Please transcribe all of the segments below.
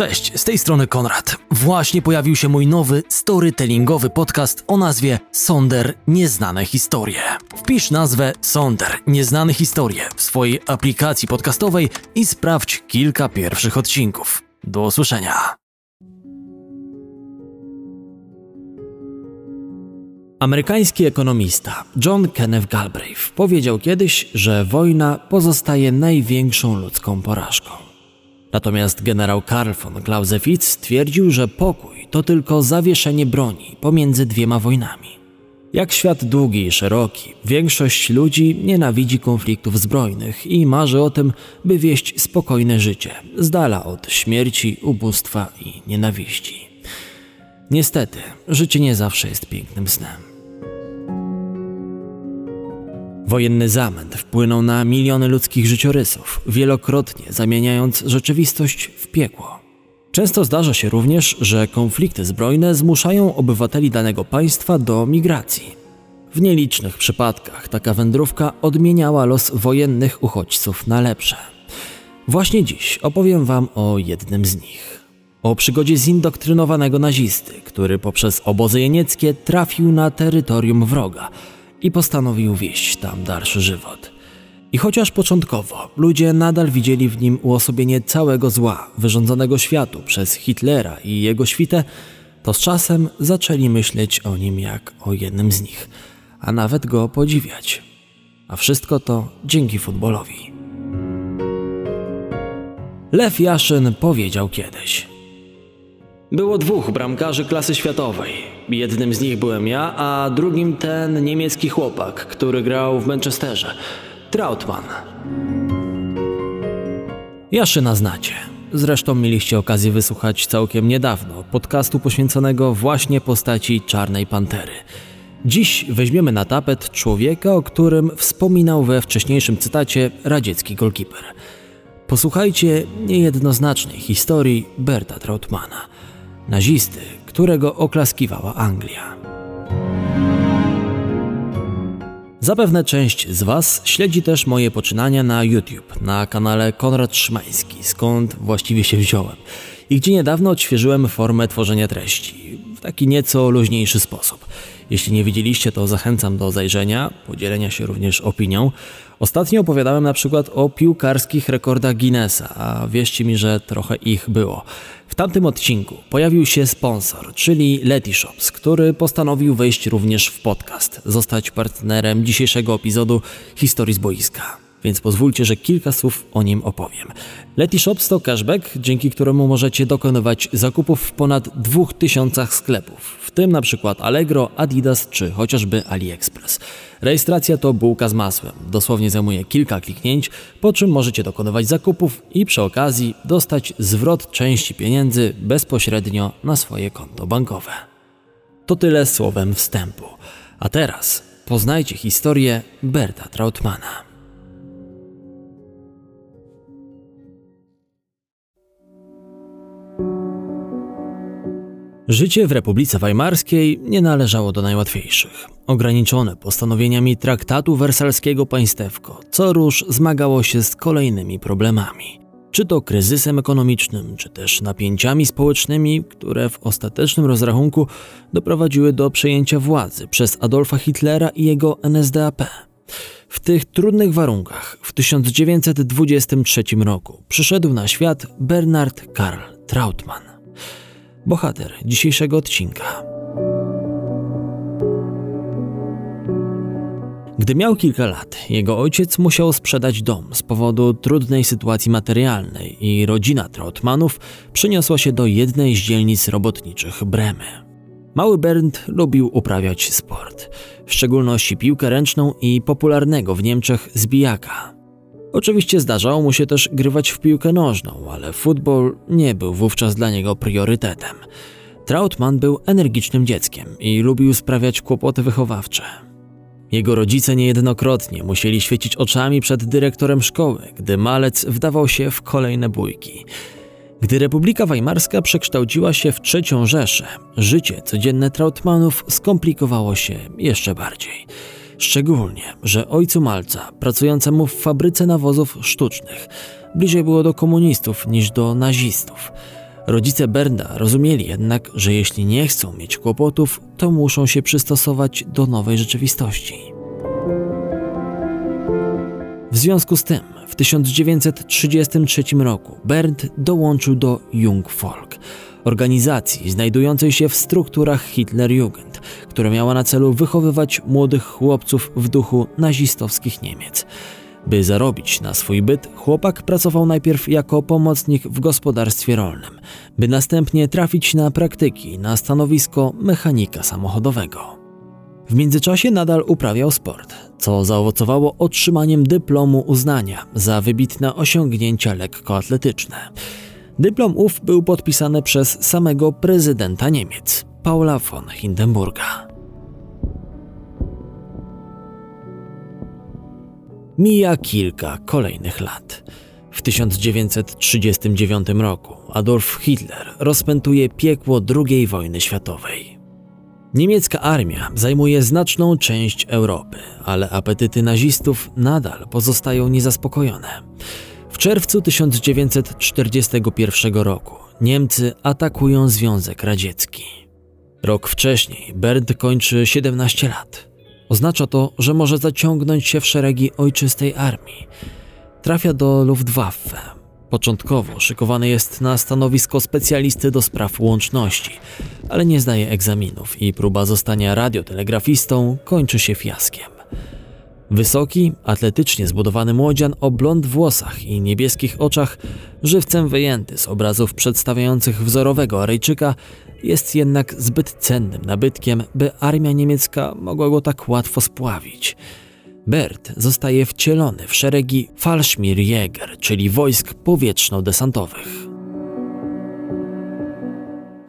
Cześć, z tej strony Konrad. Właśnie pojawił się mój nowy storytellingowy podcast o nazwie Sonder Nieznane Historie. Wpisz nazwę Sonder Nieznane Historie w swojej aplikacji podcastowej i sprawdź kilka pierwszych odcinków. Do usłyszenia. Amerykański ekonomista John Kenneth Galbraith powiedział kiedyś, że wojna pozostaje największą ludzką porażką. Natomiast generał Karl von Clausewitz stwierdził, że pokój to tylko zawieszenie broni pomiędzy dwiema wojnami. Jak świat długi i szeroki, większość ludzi nienawidzi konfliktów zbrojnych i marzy o tym, by wieść spokojne życie, z dala od śmierci, ubóstwa i nienawiści. Niestety, życie nie zawsze jest pięknym snem. Wojenny zamęt wpłynął na miliony ludzkich życiorysów, wielokrotnie zamieniając rzeczywistość w piekło. Często zdarza się również, że konflikty zbrojne zmuszają obywateli danego państwa do migracji. W nielicznych przypadkach taka wędrówka odmieniała los wojennych uchodźców na lepsze. Właśnie dziś opowiem Wam o jednym z nich. O przygodzie zindoktrynowanego nazisty, który poprzez obozy jenieckie trafił na terytorium wroga – i postanowił wieść tam dalszy żywot. I chociaż początkowo ludzie nadal widzieli w nim uosobienie całego zła wyrządzonego światu przez Hitlera i jego świtę, to z czasem zaczęli myśleć o nim jak o jednym z nich, a nawet go podziwiać. A wszystko to dzięki futbolowi. Lew Jaszyn powiedział kiedyś: było dwóch bramkarzy klasy światowej. Jednym z nich byłem ja, a drugim ten niemiecki chłopak, który grał w Manchesterze. Trautmann. Jaszyna znacie. Zresztą mieliście okazję wysłuchać całkiem niedawno podcastu poświęconego właśnie postaci Czarnej Pantery. Dziś weźmiemy na tapet człowieka, o którym wspominał we wcześniejszym cytacie radziecki golkiper. Posłuchajcie niejednoznacznej historii Berta Trautmana – nazisty, którego oklaskiwała Anglia. Zapewne część z Was śledzi też moje poczynania na YouTube, na kanale Konrad Szymański, skąd właściwie się wziąłem i gdzie niedawno odświeżyłem formę tworzenia treści w taki nieco luźniejszy sposób. Jeśli nie widzieliście, to zachęcam do zajrzenia, podzielenia się również opinią. Ostatnio opowiadałem na przykład o piłkarskich rekordach Guinnessa, a wierzcie mi, że trochę ich było. W tamtym odcinku pojawił się sponsor, czyli Letyshops, który postanowił wejść również w podcast, zostać partnerem dzisiejszego epizodu Historii z boiska więc pozwólcie, że kilka słów o nim opowiem. Letyshops to cashback, dzięki któremu możecie dokonywać zakupów w ponad 2000 sklepów, w tym na przykład Allegro, Adidas czy chociażby AliExpress. Rejestracja to bułka z masłem, dosłownie zajmuje kilka kliknięć, po czym możecie dokonywać zakupów i przy okazji dostać zwrot części pieniędzy bezpośrednio na swoje konto bankowe. To tyle słowem wstępu. A teraz poznajcie historię Berta Trautmana. Życie w Republice Weimarskiej nie należało do najłatwiejszych. Ograniczone postanowieniami traktatu wersalskiego państewko, co róż zmagało się z kolejnymi problemami. Czy to kryzysem ekonomicznym, czy też napięciami społecznymi, które w ostatecznym rozrachunku doprowadziły do przejęcia władzy przez Adolfa Hitlera i jego NSDAP. W tych trudnych warunkach w 1923 roku przyszedł na świat Bernard Karl Trautmann bohater dzisiejszego odcinka. Gdy miał kilka lat, jego ojciec musiał sprzedać dom z powodu trudnej sytuacji materialnej i rodzina Trautmanów przeniosła się do jednej z dzielnic robotniczych Bremy. Mały Bernd lubił uprawiać sport, w szczególności piłkę ręczną i popularnego w Niemczech zbijaka. Oczywiście zdarzało mu się też grywać w piłkę nożną, ale futbol nie był wówczas dla niego priorytetem. Trautmann był energicznym dzieckiem i lubił sprawiać kłopoty wychowawcze. Jego rodzice niejednokrotnie musieli świecić oczami przed dyrektorem szkoły, gdy malec wdawał się w kolejne bójki. Gdy Republika Weimarska przekształciła się w trzecią Rzeszę, życie codzienne Trautmanów skomplikowało się jeszcze bardziej. Szczególnie, że ojcu Malca, pracującemu w fabryce nawozów sztucznych, bliżej było do komunistów niż do nazistów. Rodzice Bernda rozumieli jednak, że jeśli nie chcą mieć kłopotów, to muszą się przystosować do nowej rzeczywistości. W związku z tym w 1933 roku Bernd dołączył do Jung Volk, organizacji znajdującej się w strukturach Hitlerjugend, która miała na celu wychowywać młodych chłopców w duchu nazistowskich Niemiec. By zarobić na swój byt, chłopak pracował najpierw jako pomocnik w gospodarstwie rolnym, by następnie trafić na praktyki na stanowisko mechanika samochodowego. W międzyczasie nadal uprawiał sport, co zaowocowało otrzymaniem dyplomu uznania za wybitne osiągnięcia lekkoatletyczne. Dyplom ów był podpisany przez samego prezydenta Niemiec, Paula von Hindenburga. Mija kilka kolejnych lat. W 1939 roku Adolf Hitler rozpętuje piekło II wojny światowej. Niemiecka armia zajmuje znaczną część Europy, ale apetyty nazistów nadal pozostają niezaspokojone. W czerwcu 1941 roku Niemcy atakują Związek Radziecki. Rok wcześniej Bernd kończy 17 lat. Oznacza to, że może zaciągnąć się w szeregi ojczystej armii. Trafia do Luftwaffe. Początkowo szykowany jest na stanowisko specjalisty do spraw łączności, ale nie zdaje egzaminów i próba zostania radiotelegrafistą kończy się fiaskiem. Wysoki, atletycznie zbudowany młodzian o blond włosach i niebieskich oczach, żywcem wyjęty z obrazów przedstawiających wzorowego Arejczyka, jest jednak zbyt cennym nabytkiem, by armia niemiecka mogła go tak łatwo spławić. Bert zostaje wcielony w szeregi Fallschirmjäger, czyli wojsk powietrzno-desantowych.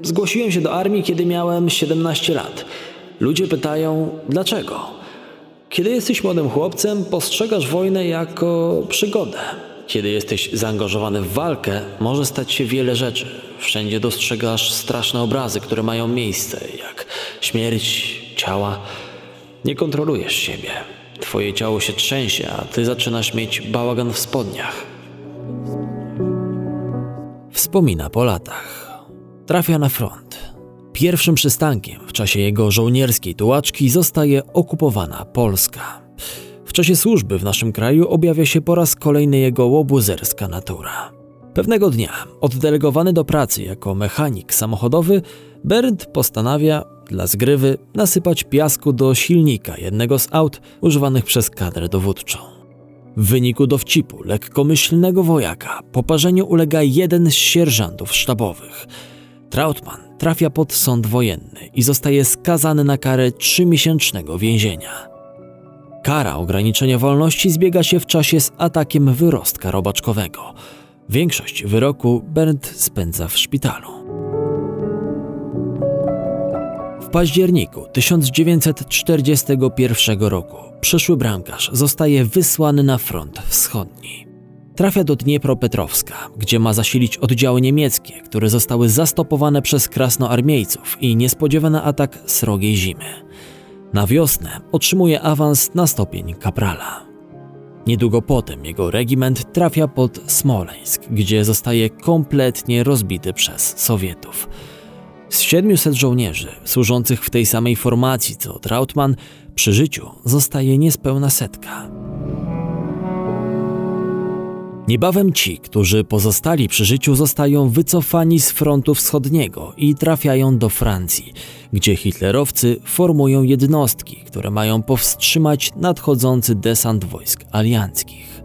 Zgłosiłem się do armii, kiedy miałem 17 lat. Ludzie pytają, dlaczego? Kiedy jesteś młodym chłopcem, postrzegasz wojnę jako przygodę. Kiedy jesteś zaangażowany w walkę, może stać się wiele rzeczy. Wszędzie dostrzegasz straszne obrazy, które mają miejsce, jak śmierć ciała. Nie kontrolujesz siebie. Twoje ciało się trzęsie, a ty zaczynasz mieć bałagan w spodniach. Wspomina po latach. Trafia na front. Pierwszym przystankiem w czasie jego żołnierskiej tułaczki zostaje okupowana Polska. W czasie służby w naszym kraju objawia się po raz kolejny jego łobuzerska natura. Pewnego dnia, oddelegowany do pracy jako mechanik samochodowy, Bernd postanawia dla zgrywy nasypać piasku do silnika jednego z aut używanych przez kadrę dowódczą. W wyniku dowcipu lekkomyślnego wojaka poparzeniu ulega jeden z sierżantów sztabowych. Trautmann trafia pod sąd wojenny i zostaje skazany na karę trzymiesięcznego więzienia. Kara ograniczenia wolności zbiega się w czasie z atakiem wyrostka robaczkowego. Większość wyroku Bernd spędza w szpitalu. W październiku 1941 roku przyszły bramkarz zostaje wysłany na front wschodni. Trafia do Dniepropetrowska, gdzie ma zasilić oddziały niemieckie, które zostały zastopowane przez krasnoarmiejców i niespodziewany atak srogiej zimy. Na wiosnę otrzymuje awans na stopień kaprala. Niedługo potem jego regiment trafia pod Smoleńsk, gdzie zostaje kompletnie rozbity przez Sowietów. Z 700 żołnierzy służących w tej samej formacji co Trautmann przy życiu zostaje niespełna setka. Niebawem ci, którzy pozostali przy życiu, zostają wycofani z frontu wschodniego i trafiają do Francji, gdzie hitlerowcy formują jednostki, które mają powstrzymać nadchodzący desant wojsk alianckich.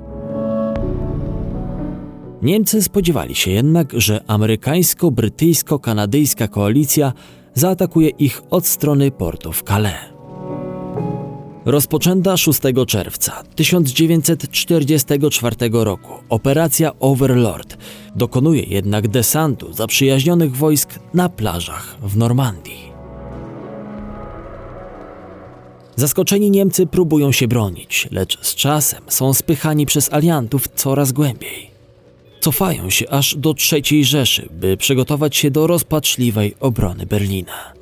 Niemcy spodziewali się jednak, że amerykańsko-brytyjsko-kanadyjska koalicja zaatakuje ich od strony portów Calais. Rozpoczęta 6 czerwca 1944 roku operacja Overlord dokonuje jednak desantu zaprzyjaźnionych wojsk na plażach w Normandii. Zaskoczeni Niemcy próbują się bronić, lecz z czasem są spychani przez aliantów coraz głębiej. Cofają się aż do III Rzeszy, by przygotować się do rozpaczliwej obrony Berlina.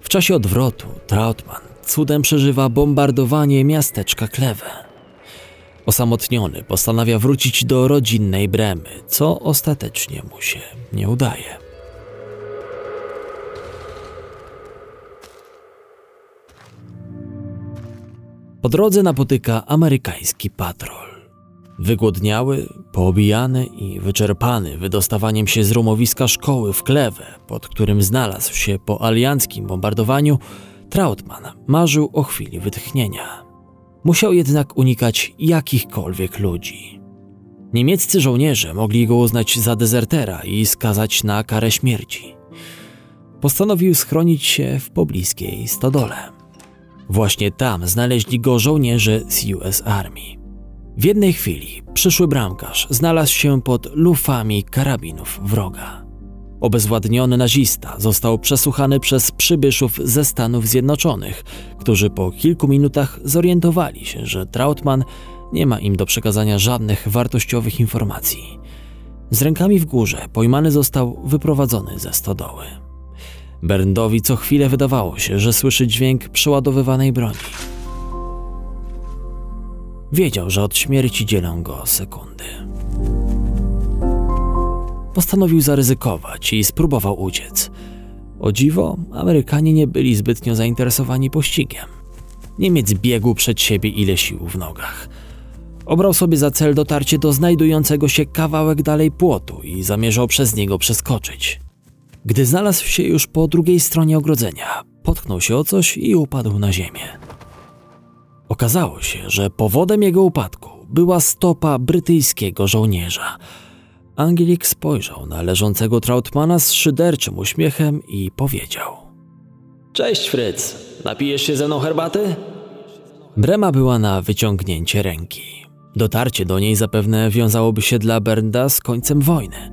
W czasie odwrotu Trautmann cudem przeżywa bombardowanie miasteczka Klewe. Osamotniony postanawia wrócić do rodzinnej Bremy, co ostatecznie mu się nie udaje. Po drodze napotyka amerykański patrol. Wygłodniały, poobijany i wyczerpany wydostawaniem się z rumowiska szkoły w Klewę, pod którym znalazł się po alianckim bombardowaniu, Trautmann marzył o chwili wytchnienia. Musiał jednak unikać jakichkolwiek ludzi. Niemieccy żołnierze mogli go uznać za dezertera i skazać na karę śmierci. Postanowił schronić się w pobliskiej stodole. Właśnie tam znaleźli go żołnierze z US Army. W jednej chwili przyszły bramkarz znalazł się pod lufami karabinów wroga. Obezwładniony nazista został przesłuchany przez przybyszów ze Stanów Zjednoczonych, którzy po kilku minutach zorientowali się, że Trautmann nie ma im do przekazania żadnych wartościowych informacji. Z rękami w górze pojmany został wyprowadzony ze stodoły. Berndowi co chwilę wydawało się, że słyszy dźwięk przeładowywanej broni. Wiedział, że od śmierci dzielą go sekundy. Postanowił zaryzykować i spróbował uciec. O dziwo, Amerykanie nie byli zbytnio zainteresowani pościgiem. Niemiec biegł przed siebie ile sił w nogach. Obrał sobie za cel dotarcie do znajdującego się kawałek dalej płotu i zamierzał przez niego przeskoczyć. Gdy znalazł się już po drugiej stronie ogrodzenia, potknął się o coś i upadł na ziemię. Okazało się, że powodem jego upadku była stopa brytyjskiego żołnierza. Angelik spojrzał na leżącego Trautmana z szyderczym uśmiechem i powiedział: Cześć, Fritz. Napijesz się ze mną herbaty? Brema była na wyciągnięcie ręki. Dotarcie do niej zapewne wiązałoby się dla Bernda z końcem wojny.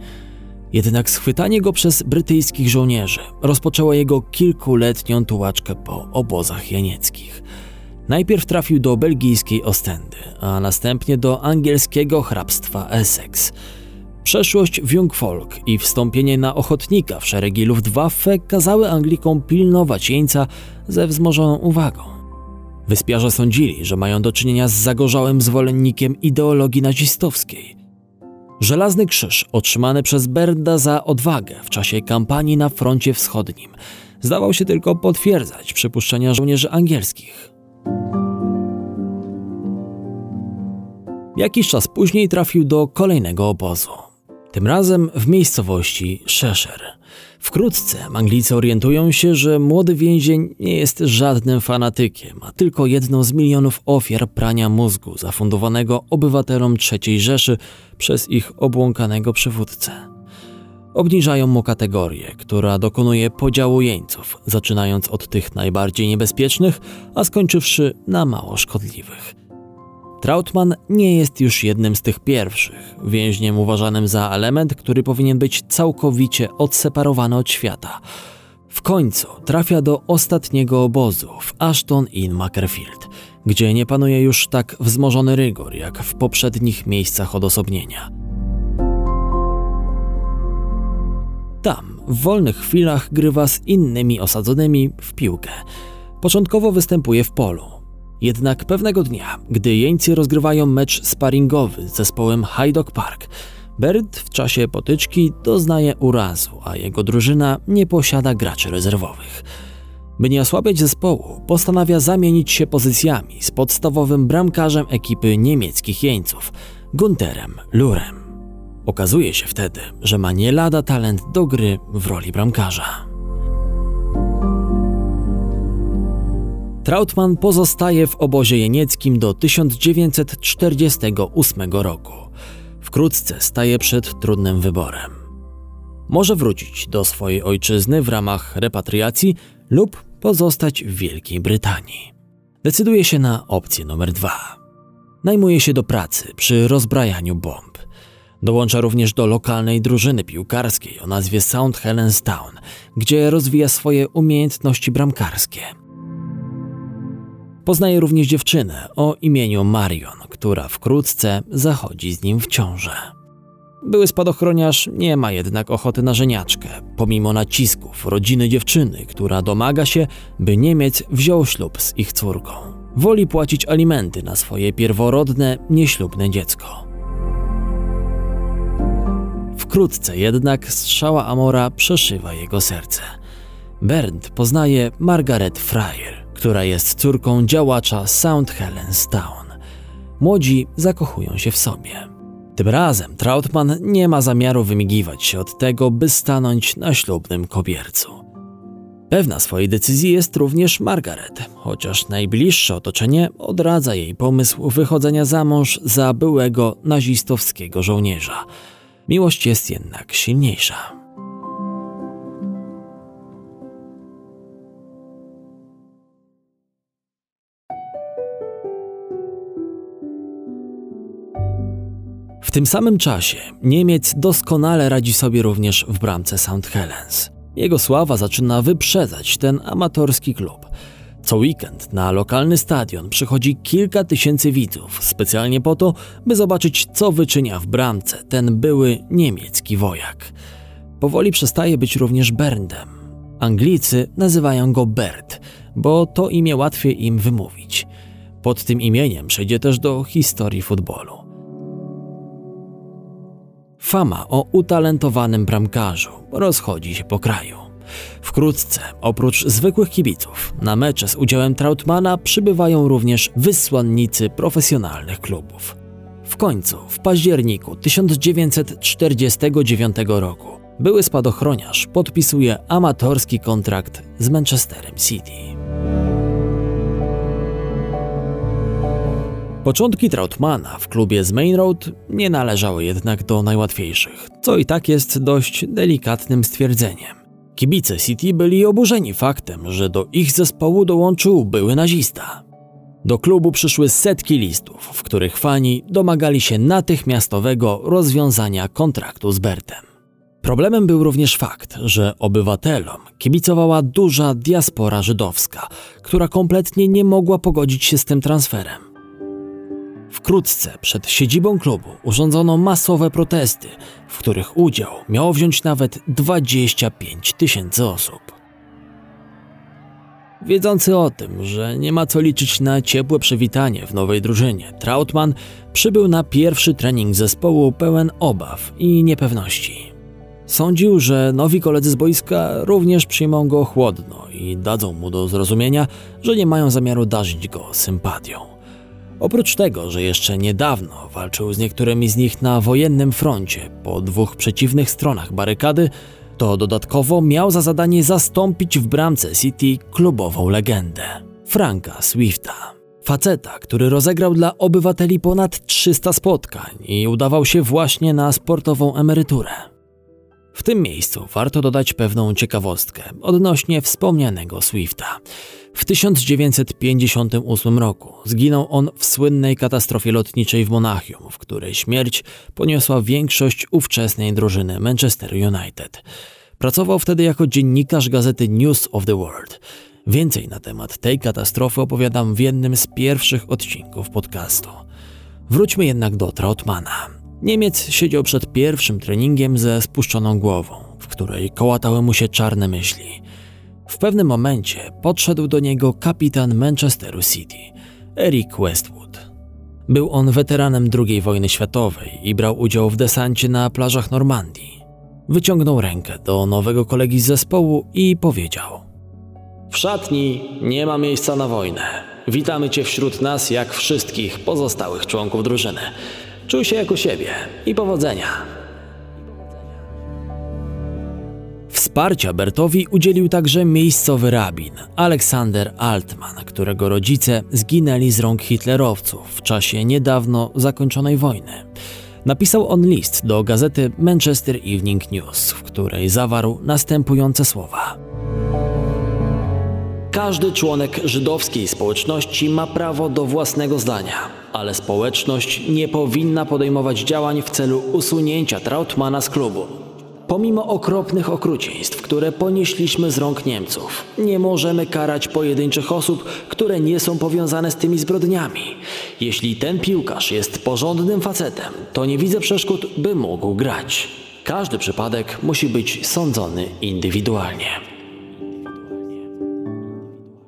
Jednak schwytanie go przez brytyjskich żołnierzy rozpoczęło jego kilkuletnią tułaczkę po obozach jenieckich. Najpierw trafił do belgijskiej Ostendy, a następnie do angielskiego hrabstwa Essex. Przeszłość w Jungfolk i wstąpienie na ochotnika w szeregi Luftwaffe kazały Anglikom pilnować jeńca ze wzmożoną uwagą. Wyspiarze sądzili, że mają do czynienia z zagorzałym zwolennikiem ideologii nazistowskiej. Żelazny krzyż otrzymany przez Berda za odwagę w czasie kampanii na froncie wschodnim zdawał się tylko potwierdzać przypuszczenia żołnierzy angielskich. Jakiś czas później trafił do kolejnego obozu. Tym razem w miejscowości Cheshire. Wkrótce Anglicy orientują się, że młody więzień nie jest żadnym fanatykiem, a tylko jedną z milionów ofiar prania mózgu zafundowanego obywatelom III Rzeszy przez ich obłąkanego przywódcę. Obniżają mu kategorię, która dokonuje podziału jeńców, zaczynając od tych najbardziej niebezpiecznych, a skończywszy na mało szkodliwych. Trautmann nie jest już jednym z tych pierwszych, więźniem uważanym za element, który powinien być całkowicie odseparowany od świata. W końcu trafia do ostatniego obozu w Ashton in Makerfield, gdzie nie panuje już tak wzmożony rygor jak w poprzednich miejscach odosobnienia. Tam w wolnych chwilach grywa z innymi osadzonymi w piłkę. Początkowo występuje w polu, jednak pewnego dnia, gdy jeńcy rozgrywają mecz sparingowy z zespołem Hyde Park, Bert w czasie potyczki doznaje urazu, a jego drużyna nie posiada graczy rezerwowych. By nie osłabiać zespołu, postanawia zamienić się pozycjami z podstawowym bramkarzem ekipy niemieckich jeńców, Gunterem Lurem. Okazuje się wtedy, że ma nie lada talent do gry w roli bramkarza. Trautmann pozostaje w obozie jenieckim do 1948 roku. Wkrótce staje przed trudnym wyborem. Może wrócić do swojej ojczyzny w ramach repatriacji lub pozostać w Wielkiej Brytanii. Decyduje się na opcję numer dwa. Najmuje się do pracy przy rozbrajaniu bomb. Dołącza również do lokalnej drużyny piłkarskiej o nazwie Sound Helens Town, gdzie rozwija swoje umiejętności bramkarskie. Poznaje również dziewczynę o imieniu Marion, która wkrótce zachodzi z nim w ciążę. Były spadochroniarz nie ma jednak ochoty na żeniaczkę, pomimo nacisków rodziny dziewczyny, która domaga się, by Niemiec wziął ślub z ich córką. Woli płacić alimenty na swoje pierworodne, nieślubne dziecko. Wkrótce jednak strzała Amora przeszywa jego serce. Bernd poznaje Margaret Fryer, która jest córką działacza South Helens Town. Młodzi zakochują się w sobie. Tym razem Trautmann nie ma zamiaru wymigiwać się od tego, by stanąć na ślubnym kobiercu. Pewna swojej decyzji jest również Margaret, chociaż najbliższe otoczenie odradza jej pomysł wychodzenia za mąż za byłego nazistowskiego żołnierza. Miłość jest jednak silniejsza. W tym samym czasie Niemiec doskonale radzi sobie również w bramce St. Helens. Jego sława zaczyna wyprzedzać ten amatorski klub. Co weekend na lokalny stadion przychodzi kilka tysięcy widzów specjalnie po to, by zobaczyć, co wyczynia w bramce ten były niemiecki wojak. Powoli przestaje być również Berndem. Anglicy nazywają go Bert, bo to imię łatwiej im wymówić. Pod tym imieniem przejdzie też do historii futbolu. Fama o utalentowanym bramkarzu rozchodzi się po kraju. Wkrótce, oprócz zwykłych kibiców, na mecze z udziałem Trautmana przybywają również wysłannicy profesjonalnych klubów. W końcu, w październiku 1949 roku, były spadochroniarz podpisuje amatorski kontrakt z Manchesterem City. Początki Trautmana w klubie z Main Road nie należały jednak do najłatwiejszych, co i tak jest dość delikatnym stwierdzeniem. Kibice City byli oburzeni faktem, że do ich zespołu dołączył były nazista. Do klubu przyszły setki listów, w których fani domagali się natychmiastowego rozwiązania kontraktu z Bertem. Problemem był również fakt, że obywatelom kibicowała duża diaspora żydowska, która kompletnie nie mogła pogodzić się z tym transferem. Wkrótce przed siedzibą klubu urządzono masowe protesty, w których udział miało wziąć nawet 25 tysięcy osób. Wiedzący o tym, że nie ma co liczyć na ciepłe przywitanie w nowej drużynie, Trautmann przybył na pierwszy trening zespołu pełen obaw i niepewności. Sądził, że nowi koledzy z boiska również przyjmą go chłodno i dadzą mu do zrozumienia, że nie mają zamiaru darzyć go sympatią. Oprócz tego, że jeszcze niedawno walczył z niektórymi z nich na wojennym froncie po dwóch przeciwnych stronach barykady, to dodatkowo miał za zadanie zastąpić w bramce City klubową legendę Franka Swifta. Faceta, który rozegrał dla obywateli ponad 300 spotkań i udawał się właśnie na sportową emeryturę. W tym miejscu warto dodać pewną ciekawostkę odnośnie wspomnianego Swifta. W 1958 roku zginął on w słynnej katastrofie lotniczej w Monachium, w której śmierć poniosła większość ówczesnej drużyny Manchester United. Pracował wtedy jako dziennikarz gazety News of the World. Więcej na temat tej katastrofy opowiadam w jednym z pierwszych odcinków podcastu. Wróćmy jednak do Trautmana. Niemiec siedział przed pierwszym treningiem ze spuszczoną głową, w której kołatały mu się czarne myśli. W pewnym momencie podszedł do niego kapitan Manchesteru City, Eric Westwood. Był on weteranem II wojny światowej i brał udział w desancie na plażach Normandii. Wyciągnął rękę do nowego kolegi z zespołu i powiedział: W szatni nie ma miejsca na wojnę. Witamy cię wśród nas jak wszystkich pozostałych członków drużyny. Czuj się jak u siebie i powodzenia. Wsparcia Bertowi udzielił także miejscowy rabin Aleksander Altman, którego rodzice zginęli z rąk hitlerowców w czasie niedawno zakończonej wojny. Napisał on list do gazety Manchester Evening News, w której zawarł następujące słowa. Każdy członek żydowskiej społeczności ma prawo do własnego zdania, ale społeczność nie powinna podejmować działań w celu usunięcia Trautmana z klubu. Pomimo okropnych okrucieństw, które ponieśliśmy z rąk Niemców, nie możemy karać pojedynczych osób, które nie są powiązane z tymi zbrodniami. Jeśli ten piłkarz jest porządnym facetem, to nie widzę przeszkód, by mógł grać. Każdy przypadek musi być sądzony indywidualnie.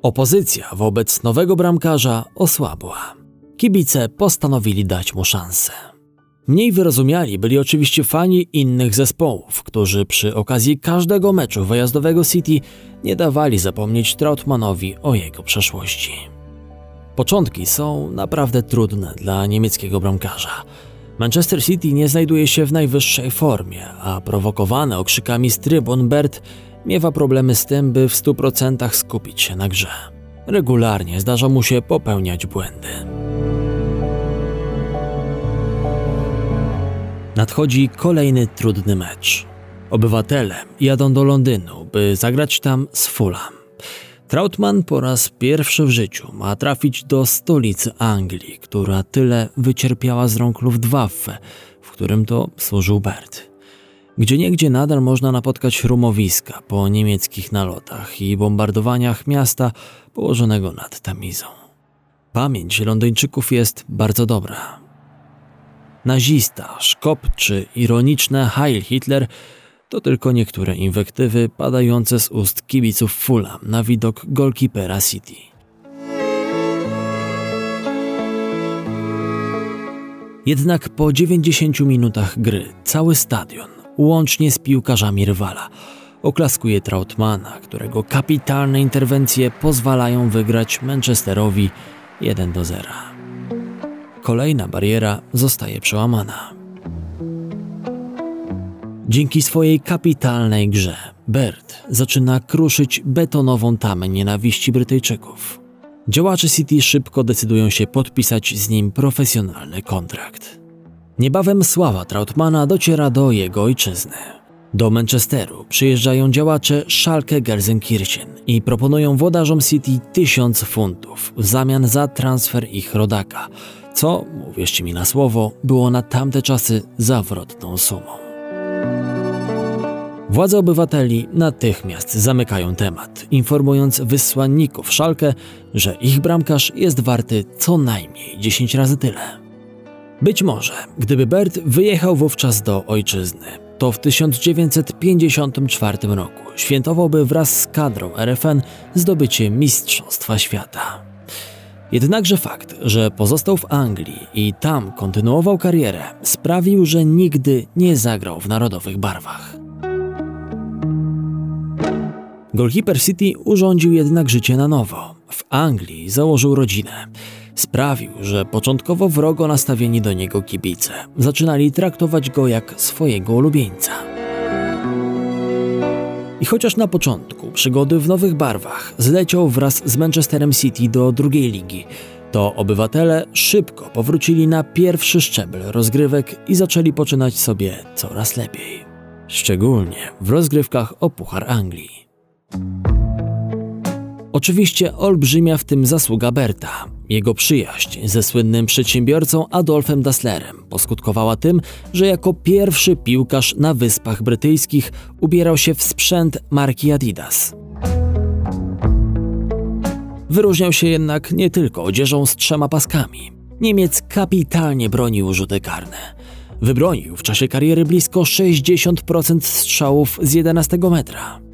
Opozycja wobec nowego bramkarza osłabła. Kibice postanowili dać mu szansę. Mniej wyrozumiali byli oczywiście fani innych zespołów, którzy przy okazji każdego meczu wyjazdowego City nie dawali zapomnieć Trautmanowi o jego przeszłości. Początki są naprawdę trudne dla niemieckiego bramkarza. Manchester City nie znajduje się w najwyższej formie, a prowokowany okrzykami z trybun Bert miewa problemy z tym, by w 100% skupić się na grze. Regularnie zdarza mu się popełniać błędy. Nadchodzi kolejny trudny mecz. Obywatele jadą do Londynu, by zagrać tam z Fulham. Trautmann po raz pierwszy w życiu ma trafić do stolicy Anglii, która tyle wycierpiała z rąk Luftwaffe, w którym to służył Bert. Gdzie niegdzie nadal można napotkać rumowiska po niemieckich nalotach i bombardowaniach miasta położonego nad Tamizą. Pamięć Londyńczyków jest bardzo dobra. Nazista, szkop czy ironiczne Heil Hitler to tylko niektóre inwektywy padające z ust kibiców Fulham na widok golkipera City. Jednak po 90 minutach gry cały stadion, łącznie z piłkarzami rywala, oklaskuje Trautmana, którego kapitalne interwencje pozwalają wygrać Manchesterowi 1 do 0. Kolejna bariera zostaje przełamana. Dzięki swojej kapitalnej grze, Bert zaczyna kruszyć betonową tamę nienawiści Brytyjczyków. Działacze City szybko decydują się podpisać z nim profesjonalny kontrakt. Niebawem sława Trautmana dociera do jego ojczyzny. Do Manchesteru przyjeżdżają działacze Schalke Gelsenkirchen i proponują włodarzom City tysiąc funtów w zamian za transfer ich rodaka, co, uwierzcie mi na słowo, było na tamte czasy zawrotną sumą. Władze obywateli natychmiast zamykają temat, informując wysłanników Szalkę, że ich bramkarz jest warty co najmniej 10 razy tyle. Być może, gdyby Bert wyjechał wówczas do ojczyzny, to w 1954 roku świętowałby wraz z kadrą RFN zdobycie Mistrzostwa Świata. Jednakże fakt, że pozostał w Anglii i tam kontynuował karierę, sprawił, że nigdy nie zagrał w narodowych barwach. Goalkeeper City urządził jednak życie na nowo. W Anglii założył rodzinę. Sprawił, że początkowo wrogo nastawieni do niego kibice zaczynali traktować go jak swojego ulubieńca. I chociaż na początku przygody w nowych barwach zleciał wraz z Manchesterem City do drugiej ligi, to obywatele szybko powrócili na pierwszy szczebel rozgrywek i zaczęli poczynać sobie coraz lepiej. Szczególnie w rozgrywkach o Puchar Anglii. Oczywiście olbrzymia w tym zasługa Berta. Jego przyjaźń ze słynnym przedsiębiorcą Adolfem Dasslerem poskutkowała tym, że jako pierwszy piłkarz na Wyspach Brytyjskich ubierał się w sprzęt marki Adidas. Wyróżniał się jednak nie tylko odzieżą z trzema paskami. Niemiec kapitalnie bronił rzuty karne. Wybronił w czasie kariery blisko 60% strzałów z 11 metra.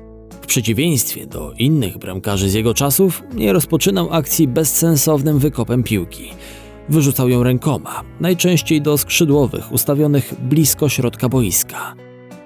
Przeciwieństwie do innych bramkarzy z jego czasów, nie rozpoczynał akcji bezsensownym wykopem piłki. Wyrzucał ją rękoma, najczęściej do skrzydłowych ustawionych blisko środka boiska.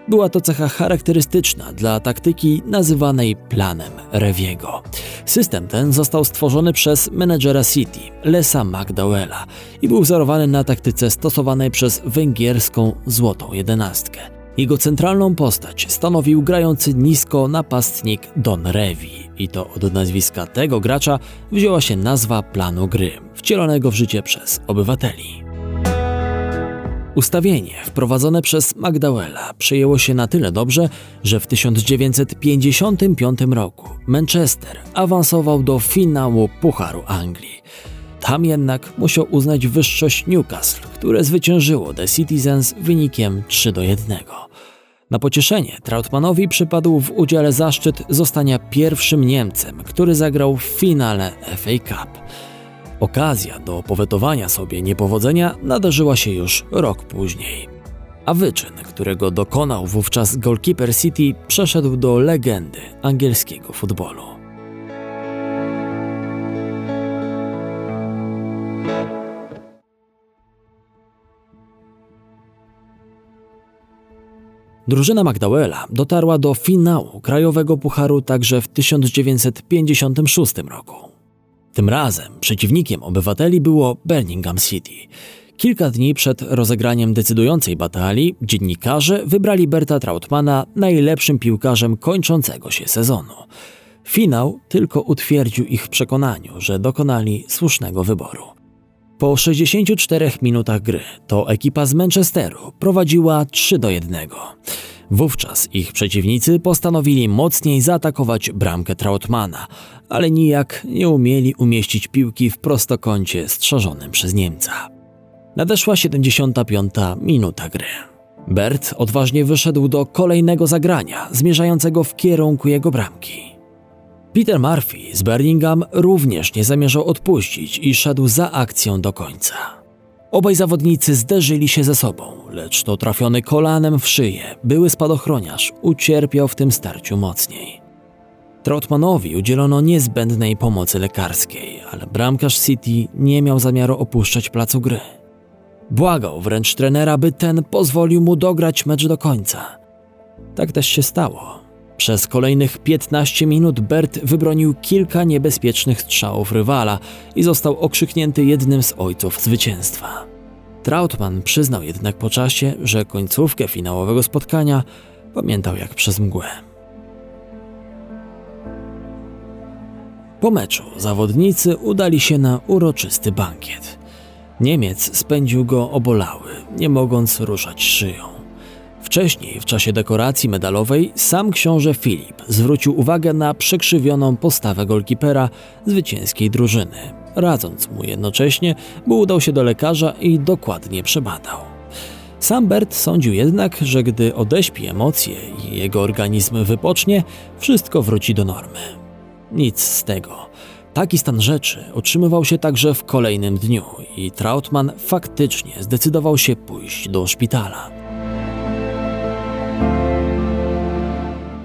Była to cecha charakterystyczna dla taktyki nazywanej planem Reviego. System ten został stworzony przez menedżera City, Lesa McDowella i był wzorowany na taktyce stosowanej przez węgierską Złotą Jedenastkę. Jego centralną postać stanowił grający nisko napastnik Don Revi i to od nazwiska tego gracza wzięła się nazwa planu gry, wcielonego w życie przez obywateli. Ustawienie wprowadzone przez McDowella przyjęło się na tyle dobrze, że w 1955 roku Manchester awansował do finału Pucharu Anglii. Tam jednak musiał uznać wyższość Newcastle, które zwyciężyło The Citizens wynikiem 3 do 1. Na pocieszenie Trautmanowi przypadł w udziale zaszczyt zostania pierwszym Niemcem, który zagrał w finale FA Cup. Okazja do powetowania sobie niepowodzenia nadarzyła się już rok później. A wyczyn, którego dokonał wówczas goalkeeper City, przeszedł do legendy angielskiego futbolu. Drużyna McDowella dotarła do finału Krajowego Pucharu także w 1956 roku. Tym razem przeciwnikiem obywateli było Birmingham City. Kilka dni przed rozegraniem decydującej batalii dziennikarze wybrali Berta Trautmana najlepszym piłkarzem kończącego się sezonu. Finał tylko utwierdził ich w przekonaniu, że dokonali słusznego wyboru. Po 64 minutach gry to ekipa z Manchesteru prowadziła 3 do 1. Wówczas ich przeciwnicy postanowili mocniej zaatakować bramkę Trautmana, ale nijak nie umieli umieścić piłki w prostokącie strzeżonym przez Niemca. Nadeszła 75 minuta gry. Bert odważnie wyszedł do kolejnego zagrania, zmierzającego w kierunku jego bramki. Peter Murphy z Birmingham również nie zamierzał odpuścić i szedł za akcją do końca. Obaj zawodnicy zderzyli się ze sobą, lecz to trafiony kolanem w szyję były spadochroniarz ucierpiał w tym starciu mocniej. Trautmanowi udzielono niezbędnej pomocy lekarskiej, ale bramkarz City nie miał zamiaru opuszczać placu gry. Błagał wręcz trenera, by ten pozwolił mu dograć mecz do końca. Tak też się stało. Przez kolejnych 15 minut Bert wybronił kilka niebezpiecznych strzałów rywala i został okrzyknięty jednym z ojców zwycięstwa. Trautmann przyznał jednak po czasie, że końcówkę finałowego spotkania pamiętał jak przez mgłę. Po meczu zawodnicy udali się na uroczysty bankiet. Niemiec spędził go obolały, nie mogąc ruszać szyją. Wcześniej, w czasie dekoracji medalowej, sam książę Filip zwrócił uwagę na przekrzywioną postawę golkipera zwycięskiej drużyny, radząc mu jednocześnie, by udał się do lekarza i dokładnie przebadał. Sam Bert sądził jednak, że gdy odeśpi emocje i jego organizm wypocznie, wszystko wróci do normy. Nic z tego. Taki stan rzeczy utrzymywał się także w kolejnym dniu i Trautmann faktycznie zdecydował się pójść do szpitala.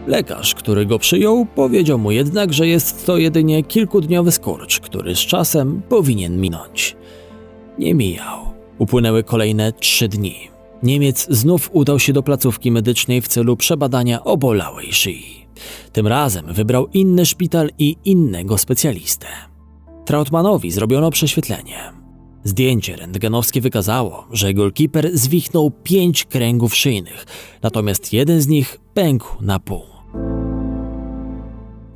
Lekarz, który go przyjął, powiedział mu jednak, że jest to jedynie kilkudniowy skurcz, który z czasem powinien minąć. Nie mijał. Upłynęły kolejne trzy dni. Niemiec znów udał się do placówki medycznej w celu przebadania obolałej szyi. Tym razem wybrał inny szpital i innego specjalistę. Trautmanowi zrobiono prześwietlenie. Zdjęcie rentgenowskie wykazało, że golkiper zwichnął pięć kręgów szyjnych, natomiast jeden z nich pękł na pół.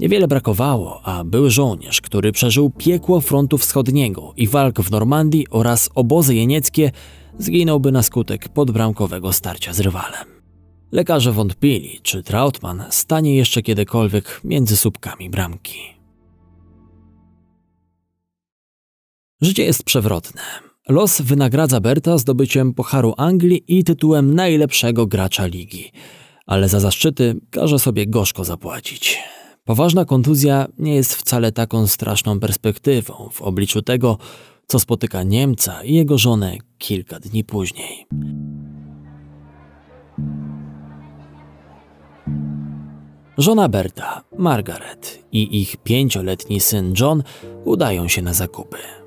Niewiele brakowało, a był żołnierz, który przeżył piekło frontu wschodniego i walk w Normandii oraz obozy jenieckie, zginąłby na skutek podbramkowego starcia z rywalem. Lekarze wątpili, czy Trautmann stanie jeszcze kiedykolwiek między słupkami bramki. Życie jest przewrotne. Los wynagradza Berta zdobyciem Pucharu Anglii i tytułem najlepszego gracza ligi, ale za zaszczyty każe sobie gorzko zapłacić. Poważna kontuzja nie jest wcale taką straszną perspektywą w obliczu tego, co spotyka Niemca i jego żonę kilka dni później. Żona Berta, Margaret i ich pięcioletni syn John udają się na zakupy.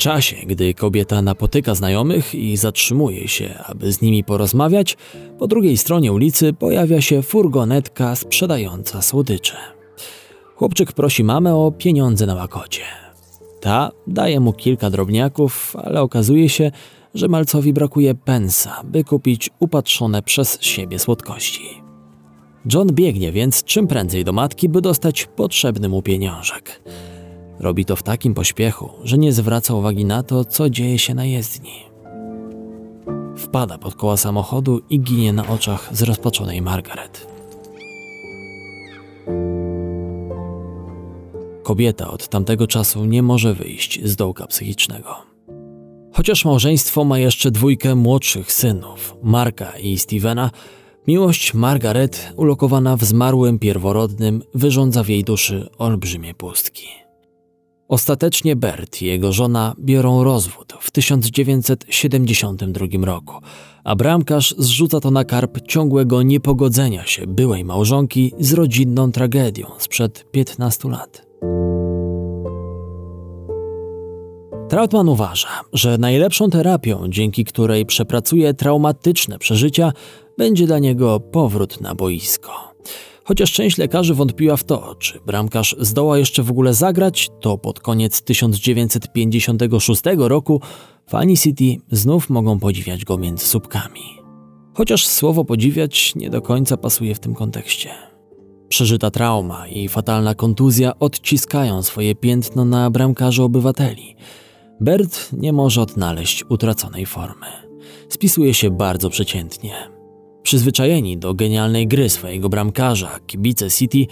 Czasie, gdy kobieta napotyka znajomych i zatrzymuje się, aby z nimi porozmawiać, po drugiej stronie ulicy pojawia się furgonetka sprzedająca słodycze. Chłopczyk prosi mamę o pieniądze na łakocie. Ta daje mu kilka drobniaków, ale okazuje się, że malcowi brakuje pensa, by kupić upatrzone przez siebie słodkości. John biegnie więc czym prędzej do matki, by dostać potrzebny mu pieniążek. Robi to w takim pośpiechu, że nie zwraca uwagi na to, co dzieje się na jezdni. Wpada pod koła samochodu i ginie na oczach zrozpaczonej Margaret. Kobieta od tamtego czasu nie może wyjść z dołka psychicznego. Chociaż małżeństwo ma jeszcze dwójkę młodszych synów, Marka i Stevena, miłość Margaret, ulokowana w zmarłym pierworodnym, wyrządza w jej duszy olbrzymie pustki. Ostatecznie Bert i jego żona biorą rozwód w 1972 roku, a bramkarz zrzuca to na karp ciągłego niepogodzenia się byłej małżonki z rodzinną tragedią sprzed 15 lat. Trautmann uważa, że najlepszą terapią, dzięki której przepracuje traumatyczne przeżycia, będzie dla niego powrót na boisko. Chociaż część lekarzy wątpiła w to, czy bramkarz zdoła jeszcze w ogóle zagrać, to pod koniec 1956 roku fani City znów mogą podziwiać go między słupkami. Chociaż słowo podziwiać nie do końca pasuje w tym kontekście. Przeżyta trauma i fatalna kontuzja odciskają swoje piętno na bramkarzu obywateli. Bert nie może odnaleźć utraconej formy. Spisuje się bardzo przeciętnie. Przyzwyczajeni do genialnej gry swojego bramkarza, kibice City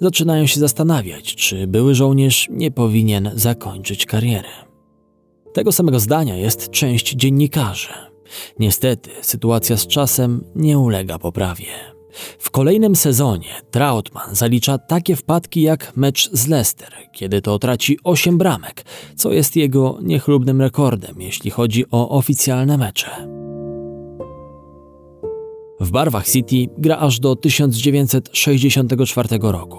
zaczynają się zastanawiać, czy były żołnierz nie powinien zakończyć kariery. Tego samego zdania jest część dziennikarzy. Niestety, sytuacja z czasem nie ulega poprawie. W kolejnym sezonie Trautmann zalicza takie wpadki jak mecz z Leicester, kiedy to traci 8 bramek, co jest jego niechlubnym rekordem, jeśli chodzi o oficjalne mecze. W barwach City gra aż do 1964 roku,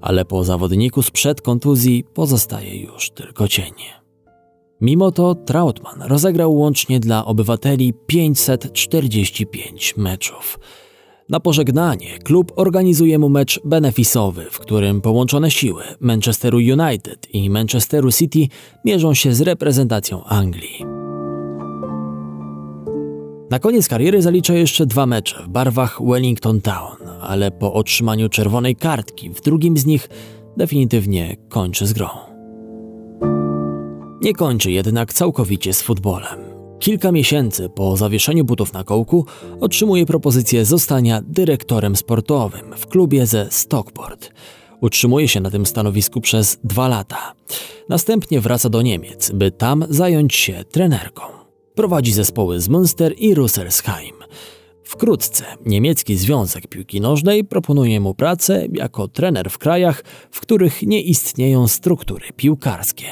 ale po zawodniku sprzed kontuzji pozostaje już tylko cień. Mimo to Trautmann rozegrał łącznie dla obywateli 545 meczów. Na pożegnanie klub organizuje mu mecz benefisowy, w którym połączone siły Manchesteru United i Manchesteru City mierzą się z reprezentacją Anglii. Na koniec kariery zalicza jeszcze dwa mecze w barwach Wellington Town, ale po otrzymaniu czerwonej kartki w drugim z nich definitywnie kończy z grą. Nie kończy jednak całkowicie z futbolem. Kilka miesięcy po zawieszeniu butów na kołku otrzymuje propozycję zostania dyrektorem sportowym w klubie ze Stockport. Utrzymuje się na tym stanowisku przez dwa lata. Następnie wraca do Niemiec, by tam zająć się trenerką. Prowadzi zespoły z Münster i Russelsheim. Wkrótce niemiecki Związek Piłki Nożnej proponuje mu pracę jako trener w krajach, w których nie istnieją struktury piłkarskie.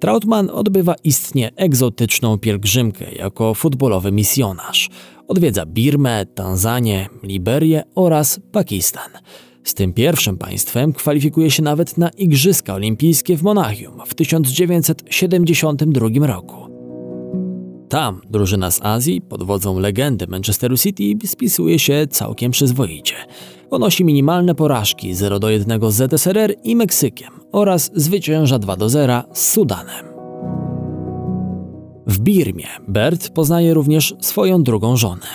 Trautmann odbywa istnie egzotyczną pielgrzymkę jako futbolowy misjonarz. Odwiedza Birmę, Tanzanię, Liberię oraz Pakistan. Z tym pierwszym państwem kwalifikuje się nawet na Igrzyska Olimpijskie w Monachium w 1972 roku. Tam drużyna z Azji pod wodzą legendy Manchesteru City spisuje się całkiem przyzwoicie. Ponosi minimalne porażki 0 do 1 z ZSRR i Meksykiem oraz zwycięża 2 do 0 z Sudanem. W Birmie Bert poznaje również swoją drugą żonę.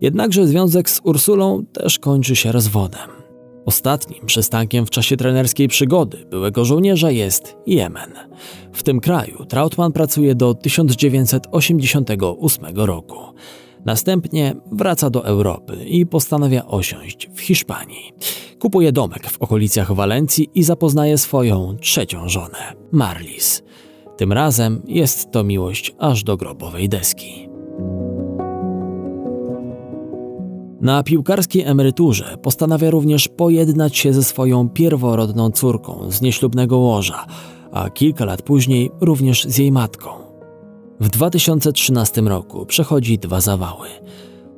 Jednakże związek z Ursulą też kończy się rozwodem. Ostatnim przystankiem w czasie trenerskiej przygody byłego żołnierza jest Jemen. W tym kraju Trautmann pracuje do 1988 roku. Następnie wraca do Europy i postanawia osiąść w Hiszpanii. Kupuje domek w okolicach Walencji i zapoznaje swoją trzecią żonę, Marlis. Tym razem jest to miłość aż do grobowej deski. Na piłkarskiej emeryturze postanawia również pojednać się ze swoją pierworodną córką z nieślubnego łoża, a kilka lat później również z jej matką. W 2013 roku przechodzi dwa zawały.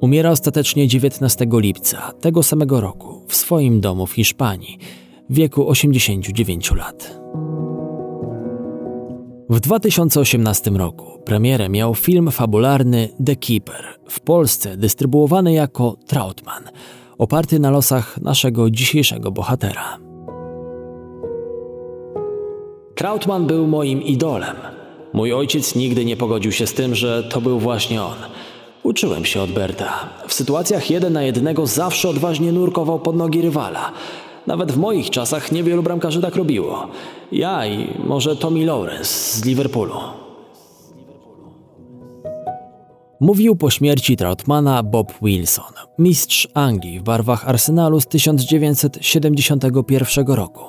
Umiera ostatecznie 19 lipca tego samego roku w swoim domu w Hiszpanii w wieku 89 lat. W 2018 roku premierę miał film fabularny The Keeper, w Polsce dystrybuowany jako Trautmann, oparty na losach naszego dzisiejszego bohatera. Trautmann był moim idolem. Mój ojciec nigdy nie pogodził się z tym, że to był właśnie on. Uczyłem się od Berta. W sytuacjach jeden na jednego zawsze odważnie nurkował pod nogi rywala. Nawet w moich czasach niewielu bramkarzy tak robiło. Ja i może Tommy Lawrence z Liverpoolu. Mówił po śmierci Trautmana Bob Wilson, mistrz Anglii w barwach Arsenalu z 1971 roku.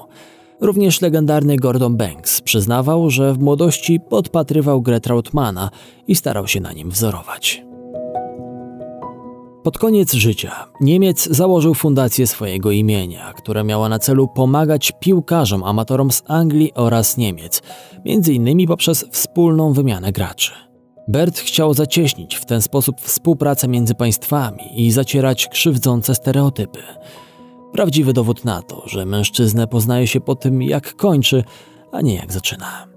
Również legendarny Gordon Banks przyznawał, że w młodości podpatrywał grę Trautmana i starał się na nim wzorować. Pod koniec życia Niemiec założył fundację swojego imienia, która miała na celu pomagać piłkarzom amatorom z Anglii oraz Niemiec, między innymi poprzez wspólną wymianę graczy. Bert chciał zacieśnić w ten sposób współpracę między państwami i zacierać krzywdzące stereotypy. Prawdziwy dowód na to, że mężczyznę poznaje się po tym, jak kończy, a nie jak zaczyna.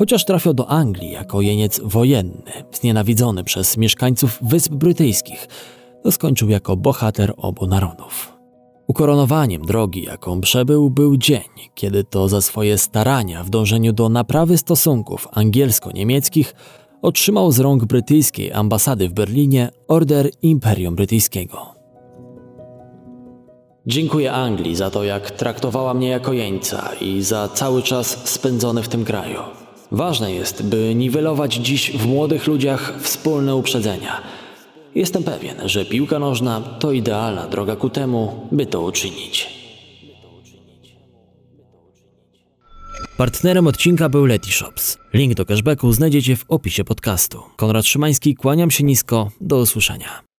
Chociaż trafiał do Anglii jako jeniec wojenny, znienawidzony przez mieszkańców Wysp Brytyjskich, to skończył jako bohater obu narodów. Ukoronowaniem drogi, jaką przebył, był dzień, kiedy to za swoje starania w dążeniu do naprawy stosunków angielsko-niemieckich otrzymał z rąk brytyjskiej ambasady w Berlinie order Imperium Brytyjskiego. Dziękuję Anglii za to, jak traktowała mnie jako jeńca i za cały czas spędzony w tym kraju. Ważne jest, by niwelować dziś w młodych ludziach wspólne uprzedzenia. Jestem pewien, że piłka nożna to idealna droga ku temu, by to uczynić. Partnerem odcinka był Letyshops. Link do cashbacku znajdziecie w opisie podcastu. Konrad Szymański, kłaniam się nisko, do usłyszenia.